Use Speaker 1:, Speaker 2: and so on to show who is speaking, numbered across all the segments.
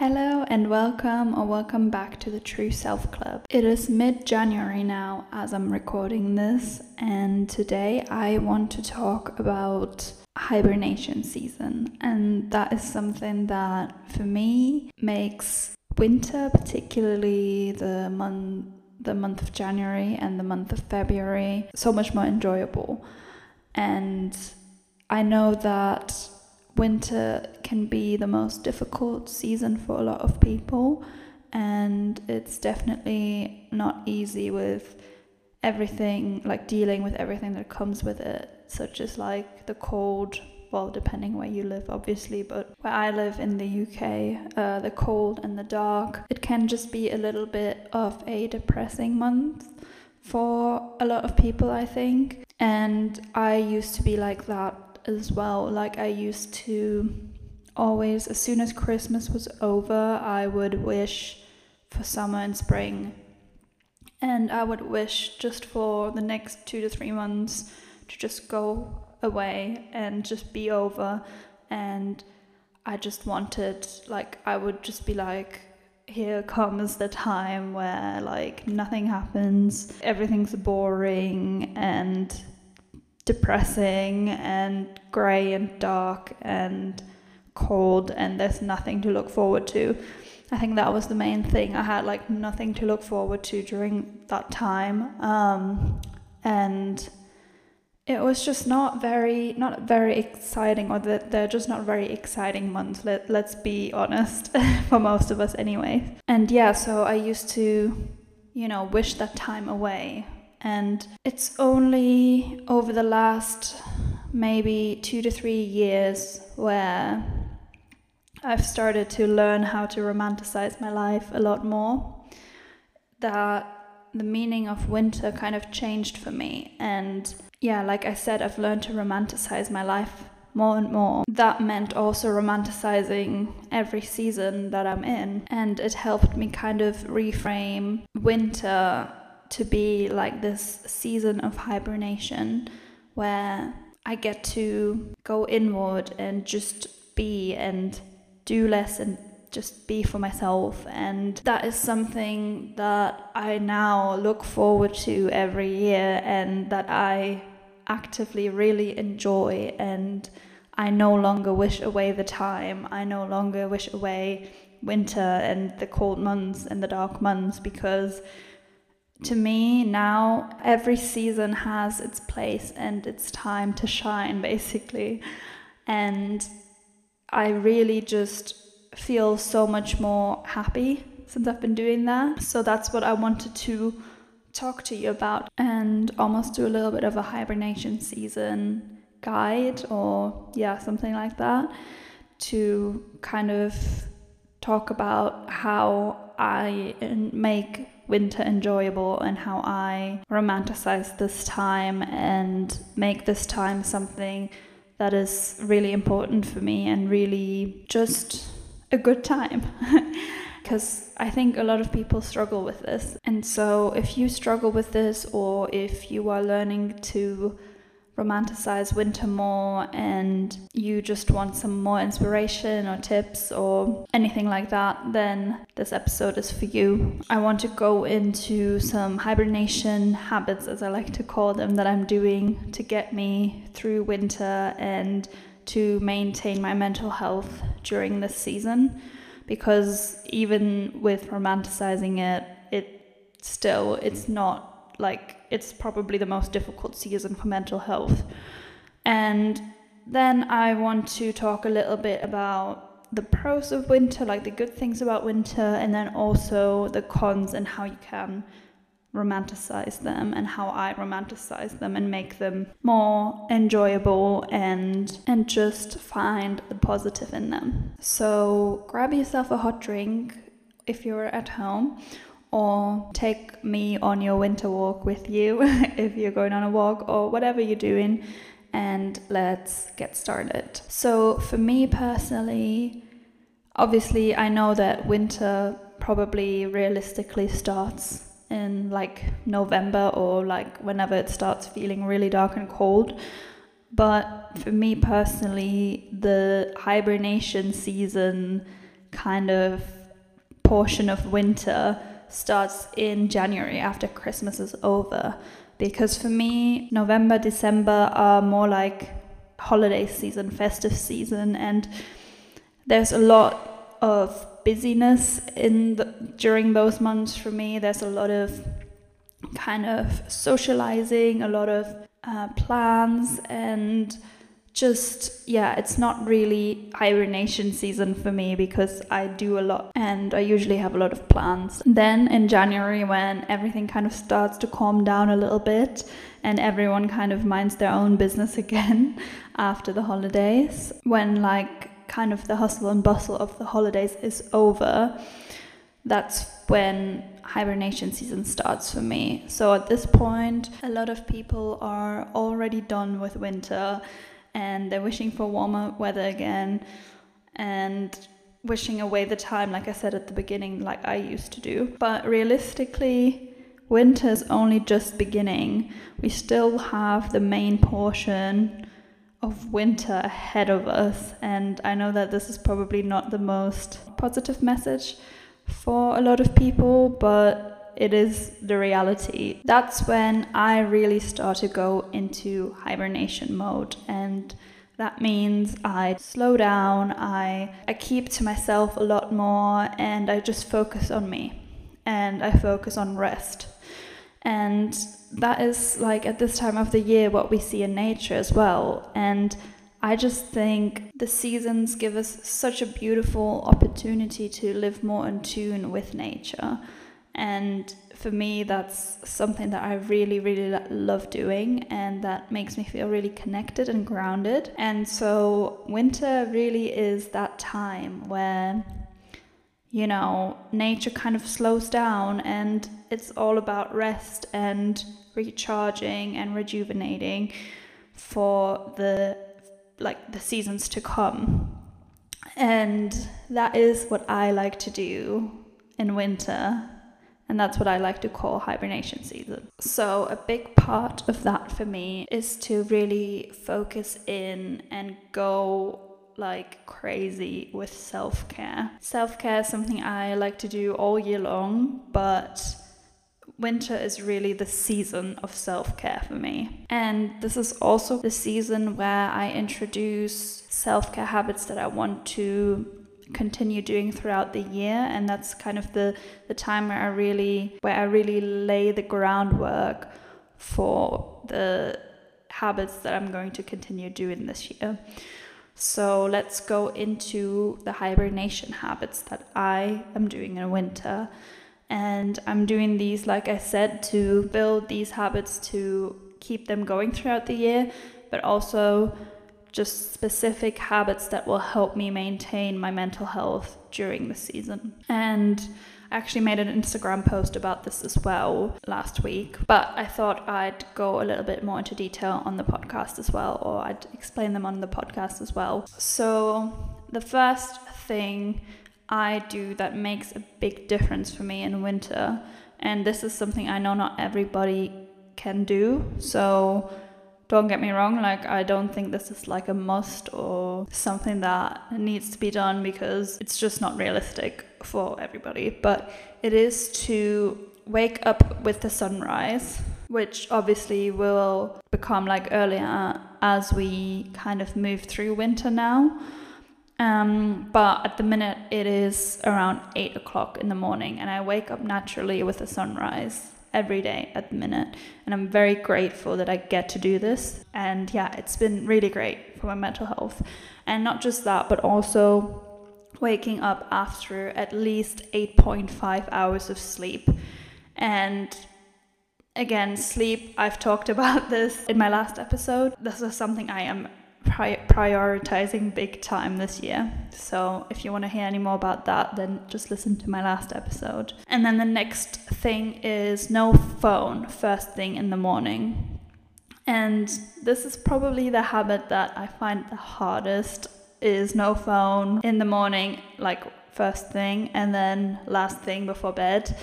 Speaker 1: Hello and welcome or welcome back to the True Self Club. It is mid January now as I'm recording this, and today I want to talk about hibernation season, and that is something that for me makes winter, particularly the month the month of January and the month of February, so much more enjoyable. And I know that winter can be the most difficult season for a lot of people, and it's definitely not easy with everything, like dealing with everything that comes with it, such as like the cold. Well, depending where you live, obviously, but where I live in the UK, uh, the cold and the dark, it can just be a little bit of a depressing month for a lot of people, I think. And I used to be like that as well. Like I used to always, as soon as Christmas was over, I would wish for summer and spring. And I would wish just for the next two to three months to just go away and just be over. And I just wanted, like, I would just be like, here comes the time where like nothing happens, everything's boring and depressing and grey and dark and cold and there's nothing to look forward to. I think that was the main thing. I had like nothing to look forward to during that time. Um, and it was just not very not very exciting or that they're just not very exciting months let, let's be honest for most of us anyway and yeah so i used to you know wish that time away and it's only over the last maybe two to three years where I've started to learn how to romanticize my life a lot more. That the meaning of winter kind of changed for me. And yeah, like I said, I've learned to romanticize my life more and more. That meant also romanticizing every season that I'm in. And it helped me kind of reframe winter to be like this season of hibernation where I get to go inward and just be and do less and just be for myself. And that is something that I now look forward to every year and that I actively really enjoy. And I no longer wish away the time, I no longer wish away winter and the cold months and the dark months because to me now every season has its place and its time to shine basically. And i really just feel so much more happy since i've been doing that. So that's what i wanted to talk to you about and almost do a little bit of a hibernation season guide or yeah something like that to kind of talk about how i make winter enjoyable and how I romanticize this time and make this time something that is really important for me and really just a good time. Because I think a lot of people struggle with this. And so, if you struggle with this, or if you are learning to romanticize winter more and you just want some more inspiration or tips or anything like that, then this episode is for you. I want to go into some hibernation habits, as I like to call them, that I'm doing to get me through winter and to maintain my mental health during this season. Because even with romanticizing it, it still it's not like it's probably the most difficult season for mental health. And then I want to talk a little bit about the pros of winter, like the good things about winter, and then also the cons and how you can romanticize them and how I romanticize them and make them more enjoyable and and just find the positive in them. So grab yourself a hot drink if you're at home or take me on your winter walk with you if you're going on a walk or whatever you're doing and let's get started. So, for me personally, obviously, I know that winter probably realistically starts in like November or like whenever it starts feeling really dark and cold. But for me personally, the hibernation season kind of portion of winter starts in January after Christmas is over. Because for me, November, December are more like holiday season, festive season, and there's a lot of busyness in the, during those months for me. There's a lot of kind of socializing, a lot of uh, plans, and just yeah, it's not really hibernation season for me because I do a lot and I usually have a lot of plans. Then in January, when everything kind of starts to calm down a little bit and everyone kind of minds their own business again after the holidays, when like kind of the hustle and bustle of the holidays is over, that's when hibernation season starts for me. So at this point, a lot of people are already done with winter and they're wishing for warmer weather again and wishing away the time, like I said at the beginning, like I used to do. But realistically, winter's only just beginning. We still have the main portion of winter ahead of us. And I know that this is probably not the most positive message for a lot of people, but it is the reality. That's when I really start to go into hibernation mode and that means I slow down, I I keep to myself a lot more and I just focus on me and I focus on rest. And that is like at this time of the year what we see in nature as well. And I just think the seasons give us such a beautiful opportunity to live more in tune with nature. And for me, that's something that I really, really love doing, and that makes me feel really connected and grounded. And so, winter really is that time where you know, nature kind of slows down and it's all about rest and recharging and rejuvenating for the like the seasons to come. And that is what I like to do in winter. And that's what I like to call hibernation season. So, a big part of that for me is to really focus in and go like crazy with self care. Self care is something I like to do all year long, but winter is really the season of self care for me. And this is also the season where I introduce self care habits that I want to continue doing throughout the year and that's kind of the the time where I really where I really lay the groundwork for the habits that I'm going to continue doing this year. So let's go into the hibernation habits that I am doing in winter. And I'm doing these, like I said, to build these habits to keep them going throughout the year, but also just specific habits that will help me maintain my mental health during the season. And I actually made an Instagram post about this as well last week, but I thought I'd go a little bit more into detail on the podcast as well, or I'd explain them on the podcast as well. So, the first thing I do that makes a big difference for me in winter, and this is something I know not everybody can do, so don't get me wrong, like, I don't think this is like a must or something that needs to be done because it's just not realistic for everybody. But it is to wake up with the sunrise, which obviously will become like earlier as we kind of move through winter now. Um, but at the minute, it is around 8 o'clock in the morning, and I wake up naturally with the sunrise every day at the minute. And I'm very grateful that I get to do this. And yeah, it's been really great for my mental health. And not just that, but also waking up after at least 8.5 hours of sleep. And again, sleep, I've talked about this in my last episode. This is something I am pri- prioritizing big time this year. So if you want to hear any more about that, then just listen to my last episode. And then the next thing is no phone first thing in the morning. And this is probably the habit that I find the hardest is no phone in the morning like first thing and then last thing before bed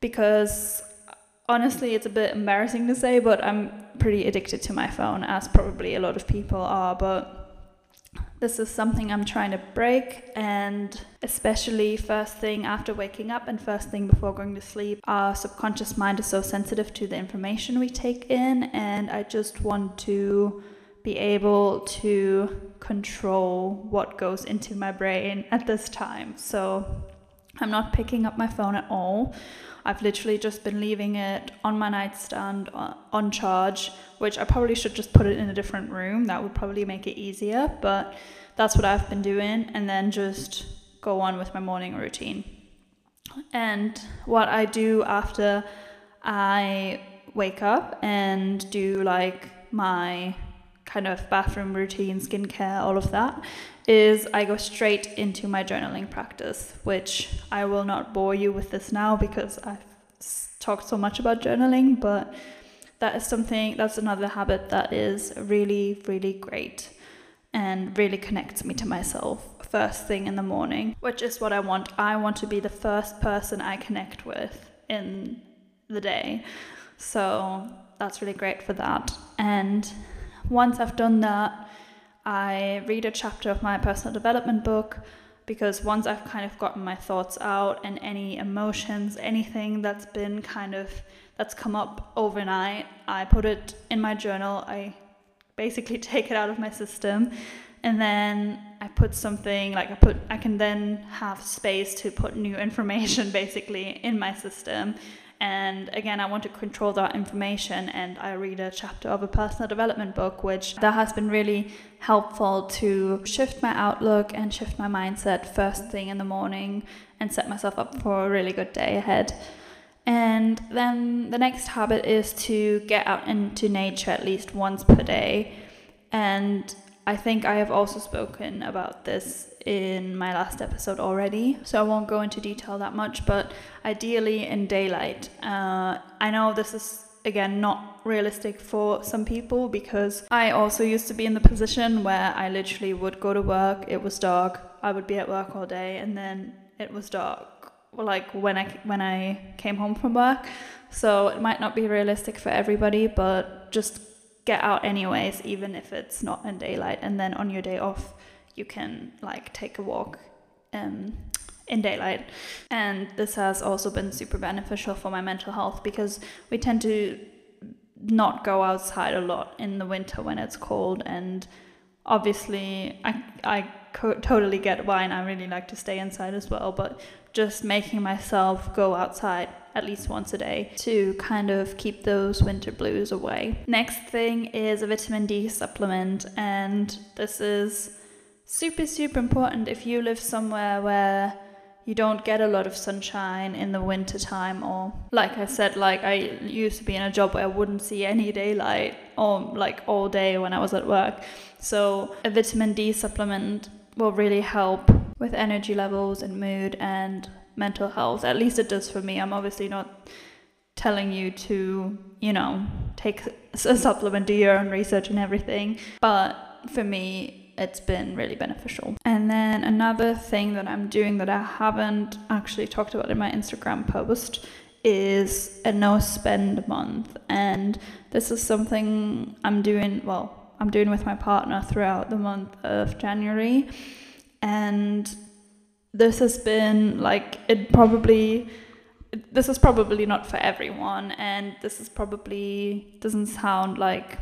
Speaker 1: because honestly, it's a bit embarrassing to say, but I'm pretty addicted to my phone, as probably a lot of people are. But This is something I'm trying to break, and especially first thing after waking up and first thing before going to sleep. Our subconscious mind is so sensitive to the information we take in, and I just want to be able to control what goes into my brain at this time. So I'm not picking up my phone at all. I've literally just been leaving it on my nightstand uh, on charge, which I probably should just put it in a different room. That would probably make it easier, but that's what I've been doing, and then just go on with my morning routine. And what I do after I wake up and do like my kind of bathroom routine, skincare, all of that, is I go straight into my journaling practice, which I will not bore you with this now because I've talked so much about journaling, but that is something, that's another habit that is really, really great and really connects me to myself first thing in the morning, which is what I want. I want to be the first person I connect with in the day. So that's really great for that. And once I've done that, I read a chapter of my personal development book because once I've kind of gotten my thoughts out and any emotions, anything that's been kind of that's come up overnight, I put it in my journal. I basically take it out of my system and then I put something like I put I can then have space to put new information basically in my system and again, I want to control that information, and I read a chapter of a personal development book, which that has been really helpful to shift my outlook and shift my mindset first thing in the morning and set myself up for a really good day ahead. And then the next habit is to get out into nature at least once per day. And I think I have also spoken about this in my last episode already, so I won't go into detail that much, but ideally in daylight. Uh, I know this is again not realistic for some people because I also used to be in the position where I literally would go to work, it was dark, I would be at work all day, and then it was dark like when I when I came home from work. So it might not be realistic for everybody, but just get out anyways, even if it's not in daylight, and then on your day off you can like take a walk um, in daylight. And this has also been super beneficial for my mental health because we tend to not go outside a lot in the winter when it's cold and obviously I, I totally get why and I really like to stay inside as well but just making myself go outside at least once a day to kind of keep those winter blues away. Next thing is a vitamin D supplement and this is super, super important if you live somewhere where you don't get a lot of sunshine in the winter time or like i said like i used to be in a job where i wouldn't see any daylight or like all day when i was at work. So a vitamin d supplement will really help with energy levels and mood and mental health. At least it does for me. I'm obviously not telling you to you know take a supplement do your own research and everything. But for me it's been really beneficial. And then another thing that I'm doing that I haven't actually talked about in my Instagram post is a no spend month. And this is something I'm doing, well, I'm doing with my partner throughout the month of January. And this has been like, it probably this is probably not for everyone and this is probably doesn't sound like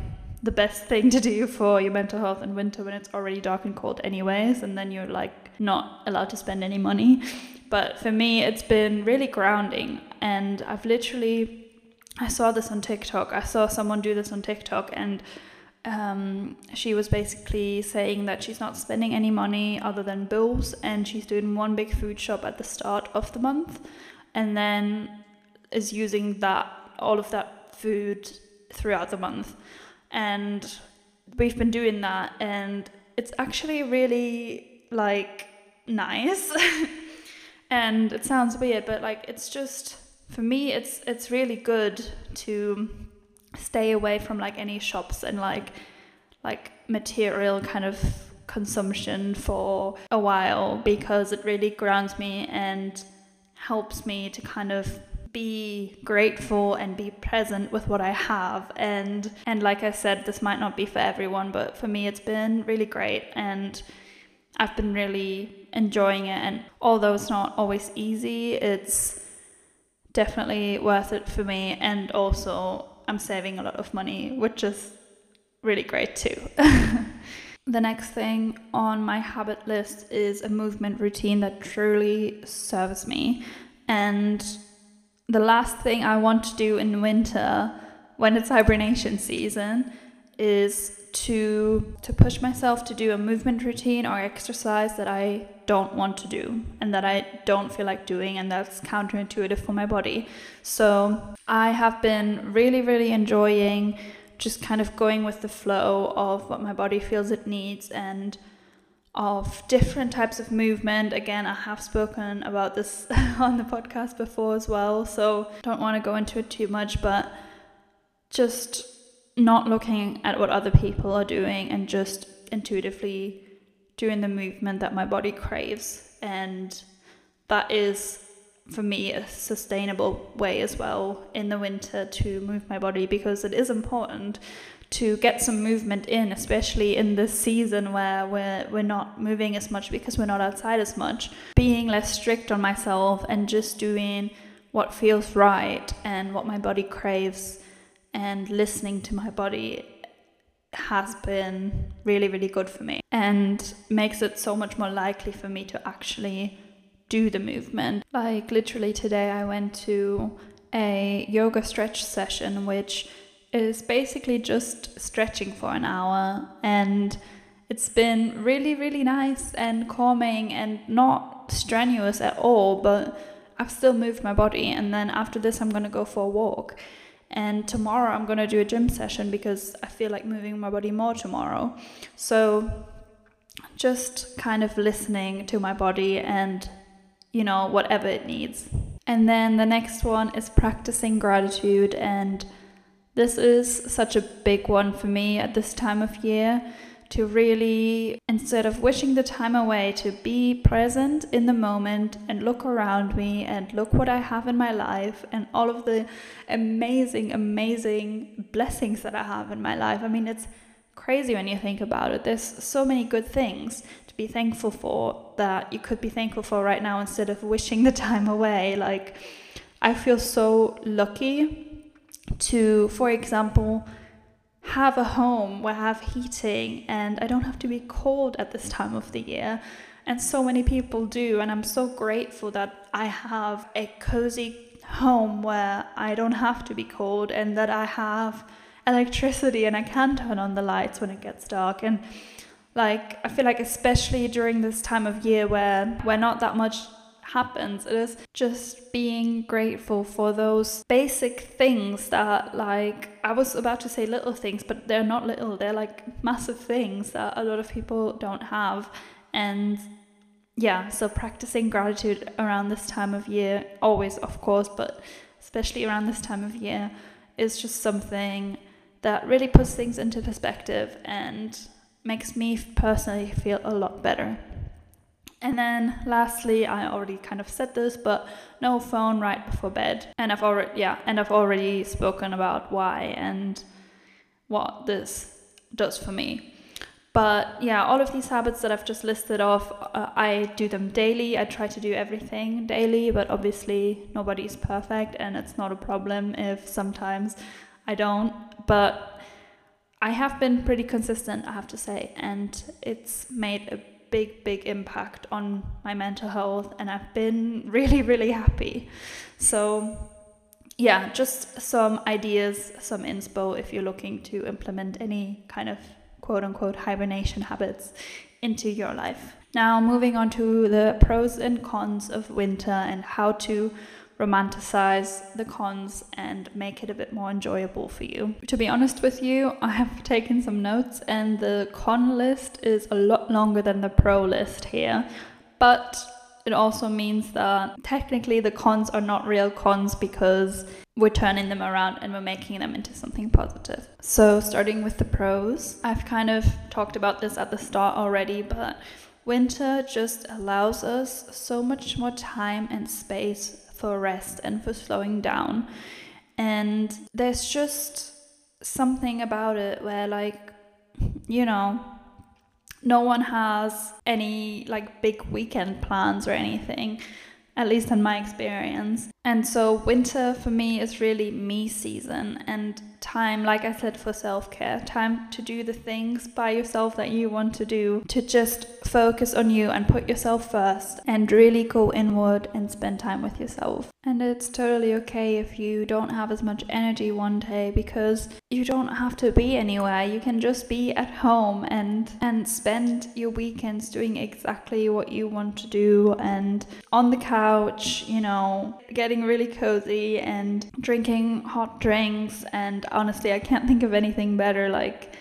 Speaker 1: the best thing to do for your mental health in winter when it's already dark and cold anyways and then you're like not allowed to spend any money. But for me it's been really grounding and i've literally i saw this on tiktok. I saw someone do this on tiktok and um, she was basically saying that she's not spending any money other than bills and she's doing one big food shop at the start of the month and then is using that all of that food throughout the month and we've been doing that and it's actually really like nice. And it sounds weird but like it's just for me it's it's really good to stay away from like any shops and like like material kind of consumption for a while because it really grounds me and helps me to kind of be grateful and be present with what I have and and like I said this might not be for everyone but for me it's been really great and I've been really enjoying it. And although it's not always easy, it's definitely worth it for me. And also, I'm saving a lot of money, which is really great too. the next thing on my habit list is a movement routine that truly serves me. And the last thing I want to do in winter when it's hibernation season is to to push myself to do a movement routine or exercise that I don't want to do and that I don't feel like doing and that's counterintuitive for my body. So, I have been really really enjoying just kind of going with the flow of what my body feels it needs and of different types of movement. Again, I have spoken about this on the podcast before as well, so don't want to go into it too much, but just not looking at what other people are doing and just intuitively doing the movement that my body craves. And that is, for me, a sustainable way as well in the winter to move my body because it is important to get some movement in, especially in this season where we're, we're not moving as much because we're not outside as much. Being less strict on myself and just doing what feels right and what my body craves and listening to my body has been really, really good for me and makes it so much more likely for me to actually do the movement. Like, literally, today I went to a yoga stretch session, which is basically just stretching for an hour, and it's been really, really nice and calming and not strenuous at all, but I've still moved my body. And then after this, I'm gonna go for a walk and tomorrow I'm going to do a gym session because I feel like moving my body more tomorrow. So just kind of listening to my body and you know whatever it needs. And then the next one is practicing gratitude and this is such a big one for me at this time of year to really, instead of wishing the time away, to be present in the moment and look around me and look what I have in my life and all of the amazing, amazing blessings that I have in my life. I mean, it's crazy when you think about it. There's so many good things to be thankful for that you could be thankful for right now instead of wishing the time away. Like, I feel so lucky to, for example, have a home where I have heating and I don't have to be cold at this time of the year. And so many people do. And I'm so grateful that I have a cozy home where I don't have to be cold and that I have electricity and I can turn on the lights when it gets dark. And like, I feel like, especially during this time of year where we're not that much happens. It is just being grateful for those basic things that, like, I was about to say little things, but they're not little, they're like massive things that a lot of people don't have. And yeah, so practicing gratitude around this time of year, always, of course, but especially around this time of year, is just something that really puts things into perspective and makes me personally feel a lot better. And then lastly, I already kind of said this, but no phone right before bed. And I've already yeah, and I've already spoken about why and what this does for me. But yeah, all of these habits that I've just listed off, uh, I do them daily. I try to do everything daily, but obviously nobody's perfect and it's not a problem if sometimes I don't. But I have been pretty consistent, I have to say, and it's made a big, big impact on my mental health, and I've been really, really happy. So, yeah, just some ideas, some inspo if you're looking to implement any kind of quote unquote hibernation habits into your life. Now, moving on to the pros and cons of winter and how to romanticize the cons and make it a bit more enjoyable for you. To be honest with you, I have taken some notes and the con list is a lot longer than the pro list here, but it also means that technically the cons are not real cons because we're turning them around and we're making them into something positive. So, starting with the pros, I've kind of talked about this at the start already, but winter just allows us so much more time and space for rest and for slowing down. And there's just something about it where, like, you know, no one has any like big weekend plans or anything at least in my experience. And so winter for me is really me season and time, like I said, for self care, time to do the things by yourself that you want to do, to just focus on you and put yourself first and really go inward and spend time with yourself. And it's totally okay if you don't have as much energy one day because you don't have to be anywhere. You can just be at home and and spend your weekends doing exactly what you want to do and on the couch, you know, getting really cozy and drinking hot drinks and honestly, I can't think of anything better like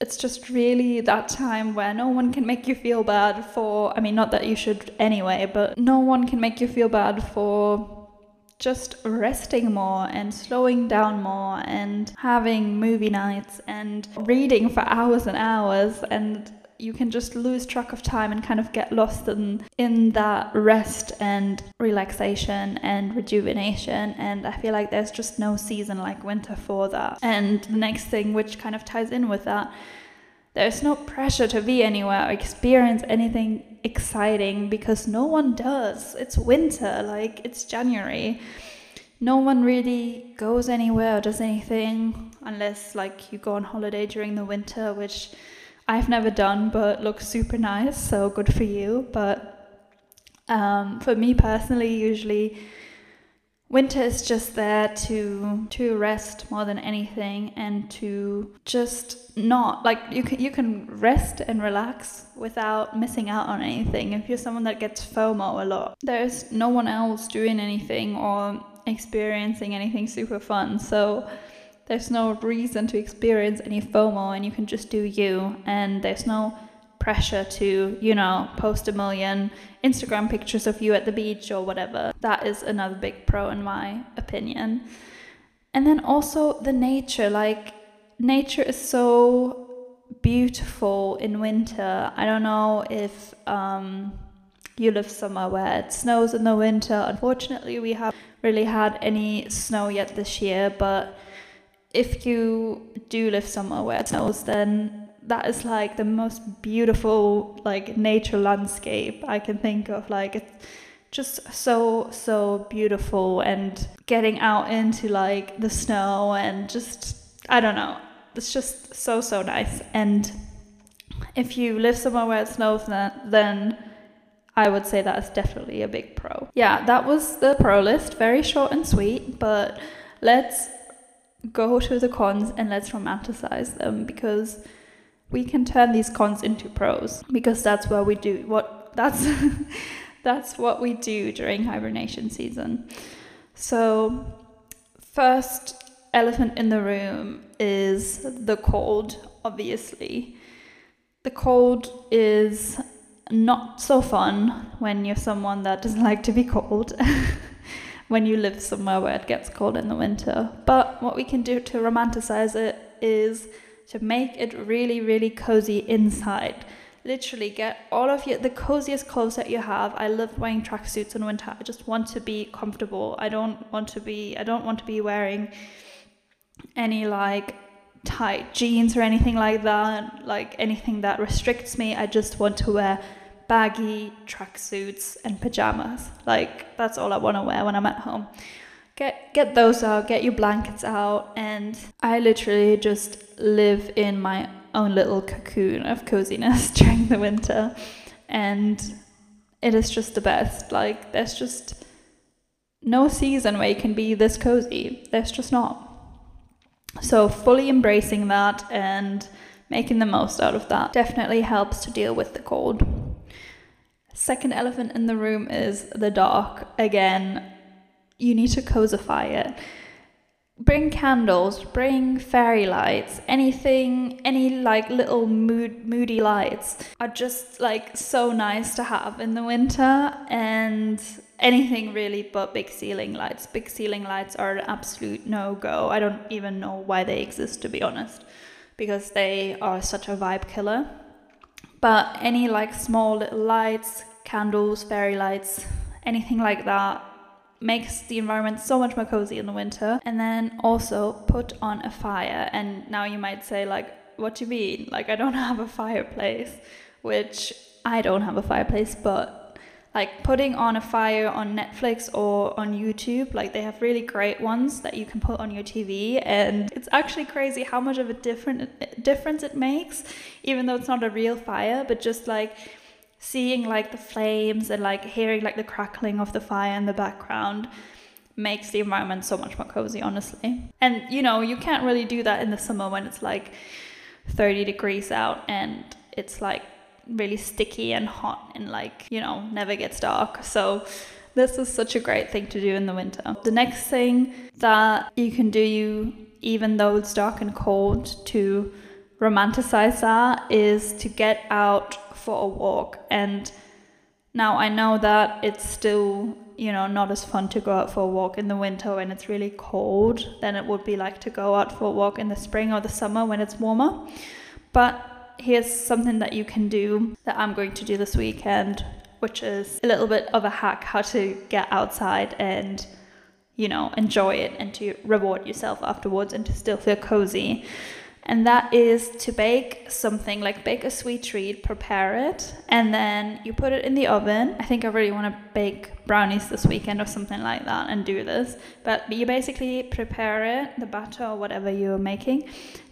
Speaker 1: it's just really that time where no one can make you feel bad for I mean not that you should anyway, but no one can make you feel bad for just resting more and slowing down more and having movie nights and reading for hours and hours and you can just lose track of time and kind of get lost in in that rest and relaxation and rejuvenation and I feel like there's just no season like winter for that. And the next thing which kind of ties in with that there's no pressure to be anywhere or experience anything exciting because no one does. It's winter, like it's January. No one really goes anywhere or does anything unless like you go on holiday during the winter, which I've never done but looks super nice, so good for you. But um, for me personally, usually winter is just there to to rest more than anything and to just not like you can you can rest and relax without missing out on anything if you're someone that gets FOMO a lot there's no one else doing anything or experiencing anything super fun so there's no reason to experience any FOMO and you can just do you and there's no pressure to, you know, post a million Instagram pictures of you at the beach or whatever. That is another big pro in my opinion. And then also the nature, like nature is so beautiful in winter. I don't know if um, you live somewhere where it snows in the winter. Unfortunately, we haven't really had any snow yet this year, but if you do live somewhere where it snows, then that is like the most beautiful like nature landscape I can think of. Like it's just so so beautiful and getting out into like the snow and just I don't know. It's just so so nice. And if you live somewhere where it snows, then I would say that is definitely a big pro. Yeah, that was the pro list. Very short and sweet, but let's go to the cons and let's romanticize them because we can turn these cons into pros because that's what we do what that's that's what we do during hibernation season. So first elephant in the room is the cold obviously. The cold is not so fun when you're someone that doesn't like to be cold when you live somewhere where it gets cold in the winter. But what we can do to romanticize it is to make it really, really cozy inside. Literally get all of your the coziest clothes that you have. I love wearing tracksuits in winter. I just want to be comfortable. I don't want to be I don't want to be wearing any like tight jeans or anything like that, like anything that restricts me. I just want to wear baggy tracksuits and pajamas. Like that's all I want to wear when I'm at home. Get get those out, get your blankets out, and I literally just live in my own little cocoon of coziness during the winter, and it is just the best. Like there's just no season where you can be this cozy. There's just not. So fully embracing that and making the most out of that definitely helps to deal with the cold. Second elephant in the room is the dark. Again, you need to cosify it. Bring candles, bring fairy lights, anything, any like little mood, moody lights are just like so nice to have in the winter and anything really but big ceiling lights. Big ceiling lights are an absolute no go. I don't even know why they exist to be honest, because they are such a vibe killer. But any like small little lights, candles, fairy lights, anything like that makes the environment so much more cozy in the winter. And then also put on a fire. And now you might say, like, what do you mean? Like, I don't have a fireplace, which I don't have a fireplace, but like putting on a fire on Netflix or on YouTube, like they have really great ones that you can put on your TV, and it's actually crazy how much of a different difference it makes, even though it's not a real fire, but just like seeing like the flames and like hearing like the crackling of the fire in the background makes the environment so much more cozy, honestly. And you know, you can't really do that in the summer when it's like 30 degrees out and it's like really sticky and hot and like, you know, never gets dark. So this is such a great thing to do in the winter. The next thing that you can do you even though it's dark and cold to romanticize that is to get out for a walk and now I know that it's still, you know, not as fun to go out for a walk in the winter when it's really cold than it would be like to go out for a walk in the spring or the summer when it's warmer. But here's something that you can do that I'm going to do this weekend, which is a little bit of a hack how to get outside and you know enjoy it and to reward yourself afterwards and to still feel cozy. And that is to bake something like bake a sweet treat, prepare it, and then you put it in the oven. I think I really want to bake brownies this weekend or something like that and do this. But you basically prepare it, the batter or whatever you're making,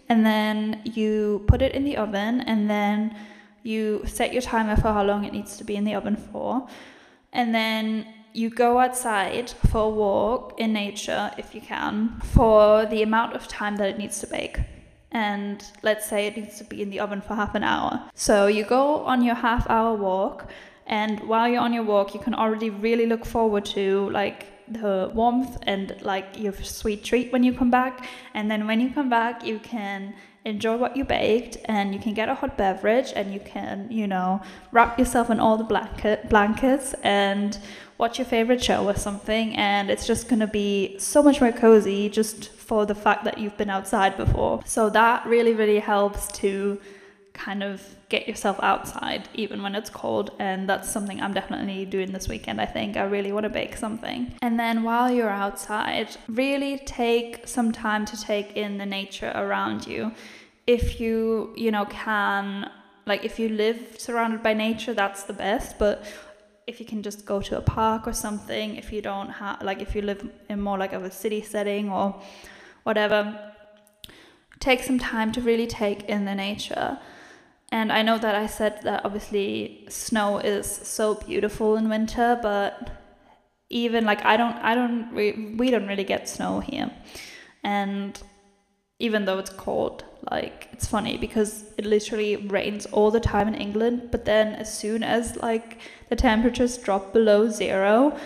Speaker 1: and then you put it in the oven and then you set your timer for how long it needs to be in the oven for. And then you go outside for a walk in nature if you can for the amount of time that it needs to bake. And let's say it needs to be in the oven for half an hour. So you go on your half hour walk and while you're on your walk you can already really look forward to like the warmth and like your sweet treat when you come back. And then when you come back, you can enjoy what you baked and you can get a hot beverage and you can, you know, wrap yourself in all the blanket blankets and watch your favorite show or something and it's just going to be so much more cozy just for the fact that you've been outside before. So that really really helps to kind of get yourself outside even when it's cold and that's something I'm definitely doing this weekend I think. I really want to bake something. And then while you're outside really take some time to take in the nature around you. If you you know can like if you live surrounded by nature that's the best but if you can just go to a park or something if you don't have like if you live in more like of a city setting or whatever take some time to really take in the nature and I know that I said that obviously snow is so beautiful in winter, but even like I don't, I don't, we, we don't really get snow here. And even though it's cold, like it's funny because it literally rains all the time in England, but then as soon as like the temperatures drop below zero,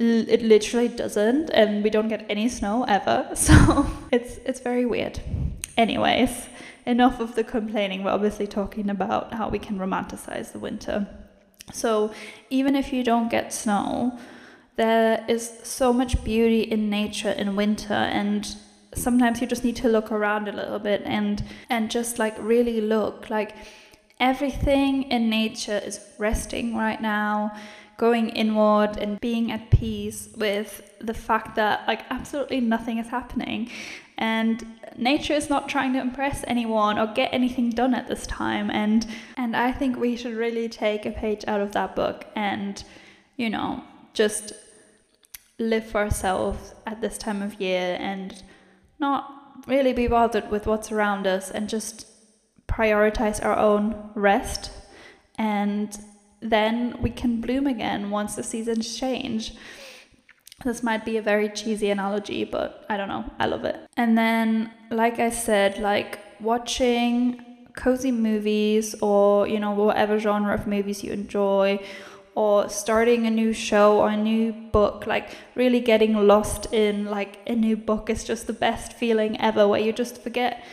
Speaker 1: it literally doesn't and we don't get any snow ever so it's it's very weird anyways enough of the complaining. We're obviously talking about how we can romanticize the winter. So, even if you don't get snow, there is so much beauty in nature in winter and sometimes you just need to look around a little bit and and just like really look like everything in nature is resting right now going inward and being at peace with the fact that like absolutely nothing is happening. And nature is not trying to impress anyone or get anything done at this time. And and I think we should really take a page out of that book and you know just live for ourselves at this time of year and not really be bothered with what's around us and just prioritize our own rest and then we can bloom again once the seasons change. This might be a very cheesy analogy, but I don't know. I love it. And then, like I said, like watching cozy movies or, you know, whatever genre of movies you enjoy, or starting a new show or a new book, like really getting lost in like a new book is just the best feeling ever, where you just forget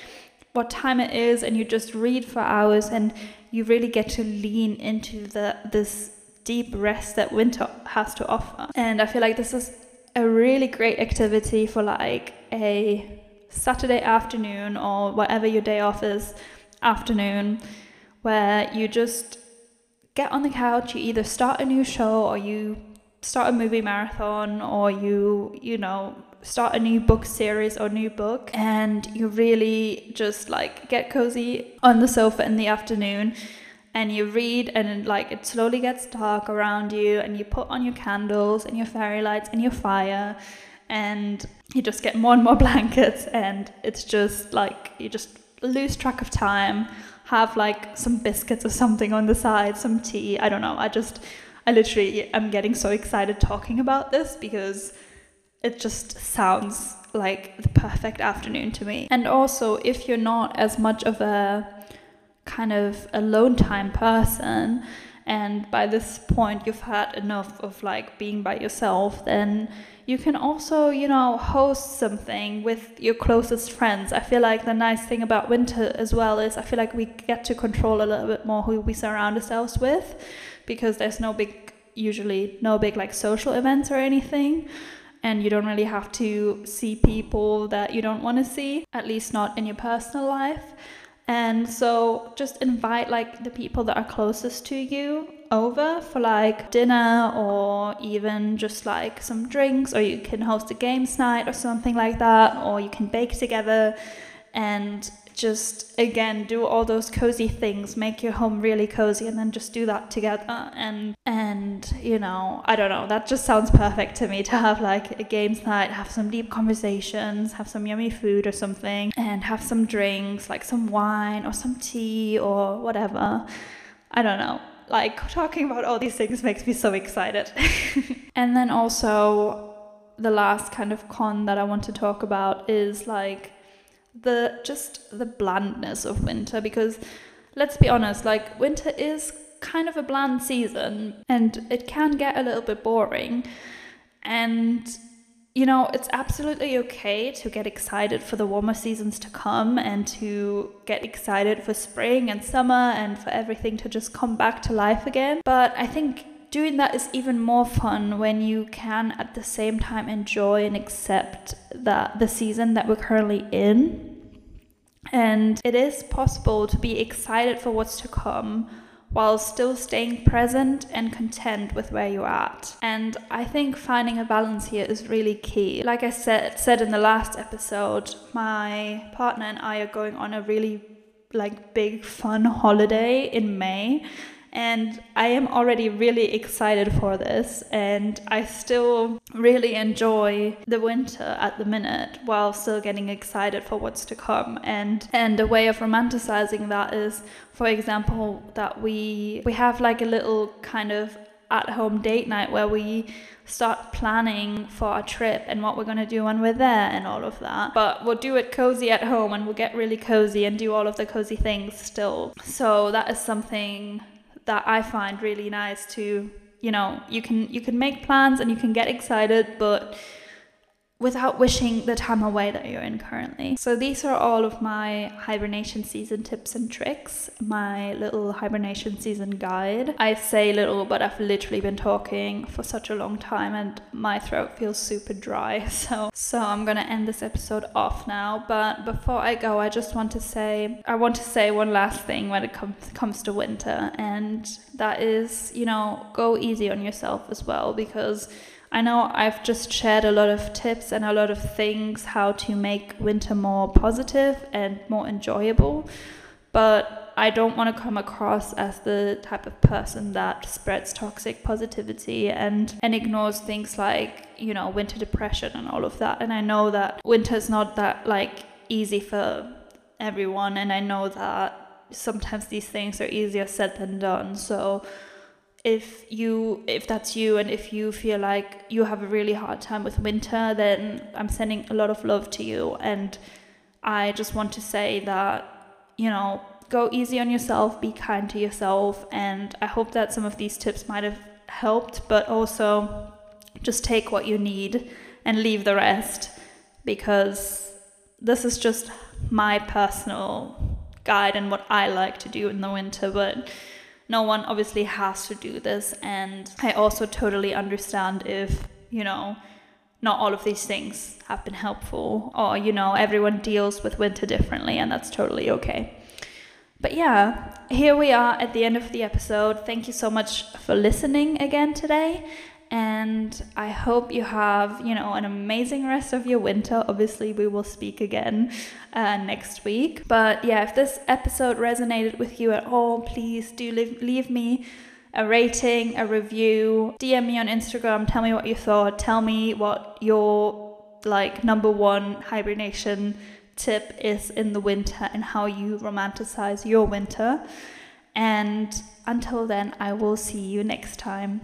Speaker 1: what time it is and you just read for hours and you really get to lean into the this deep rest that winter has to offer. And I feel like this is a really great activity for like a Saturday afternoon or whatever your day off is afternoon where you just get on the couch, you either start a new show or you start a movie marathon or you, you know, start a new book series or new book and you really just like get cozy on the sofa in the afternoon and you read and like it slowly gets dark around you and you put on your candles and your fairy lights and your fire and you just get more and more blankets and it's just like you just lose track of time have like some biscuits or something on the side some tea i don't know i just i literally am getting so excited talking about this because it just sounds like the perfect afternoon to me. And also if you're not as much of a kind of alone time person and by this point you've had enough of like being by yourself then you can also you know host something with your closest friends. I feel like the nice thing about winter as well is i feel like we get to control a little bit more who we surround ourselves with because there's no big usually no big like social events or anything and you don't really have to see people that you don't want to see at least not in your personal life. And so just invite like the people that are closest to you over for like dinner or even just like some drinks, or you can host a games night or something like that, or you can bake together. And just again do all those cozy things make your home really cozy and then just do that together. And and you know i don't know that just sounds perfect to me to have like a games night have some deep conversations have some yummy food or something and have some drinks like some wine or some tea or whatever. I don't know. Like talking about all these things makes me so excited. And then also the last kind of con that i want to talk about is like the just the blandness of winter because let's be honest like winter is kind of a bland season and it can get a little bit boring. And you know it's absolutely okay to get excited for the warmer seasons to come and to get excited for spring and summer and for everything to just come back to life again. But i think doing that is even more fun when you can at the same time enjoy and accept that the season that we're currently in and it is possible to be excited for what's to come while still staying present and content with where you're at. And I think finding a balance here is really key. Like I said said in the last episode, my partner and I are going on a really like big fun holiday in May and I am already really excited for this. And I still really enjoy the winter at the minute while still getting excited for what's to come. And and a way of romanticizing that is, for example, that we we have like a little kind of at home date night where we start planning for our trip and what we're going to do when we're there and all of that. But we'll do it cozy at home and we'll get really cozy and do all of the cozy things still. So that is something that I find really nice to you know you can you can make plans and you can get excited but without wishing the time away that you're in currently. So these are all of my hibernation season tips and tricks, my little hibernation season guide. I say little, but I've literally been talking for such a long time and my throat feels super dry. So so I'm going to end this episode off now, but before I go, I just want to say I want to say one last thing when it comes comes to winter and that is, you know, go easy on yourself as well because I know I've just shared a lot of tips and a lot of things how to make winter more positive and more enjoyable, but I don't want to come across as the type of person that spreads toxic positivity and and ignores things like, you know, winter depression and all of that. And I know that winter is not that like easy for everyone and I know that sometimes these things are easier said than done. So if you if that's you and if you feel like you have a really hard time with winter then i'm sending a lot of love to you. And i just want to say that you know go easy on yourself be kind to yourself. And i hope that some of these tips might have helped but also just take what you need and leave the rest because this is just my personal guide and what i like to do in the winter. But no one obviously has to do this and i also totally understand if you know not all of these things have been helpful or you know everyone deals with winter differently and that's totally okay. But yeah here we are at the end of the episode. Thank you so much for listening again today And I hope you have, you know, an amazing rest of your winter. Obviously, we will speak again uh, next week. But yeah, if this episode resonated with you at all, please do leave, leave me a rating, a review, DM me on Instagram, tell me what you thought, tell me what your like number one hibernation tip is in the winter and how you romanticize your winter. And until then, I will see you next time.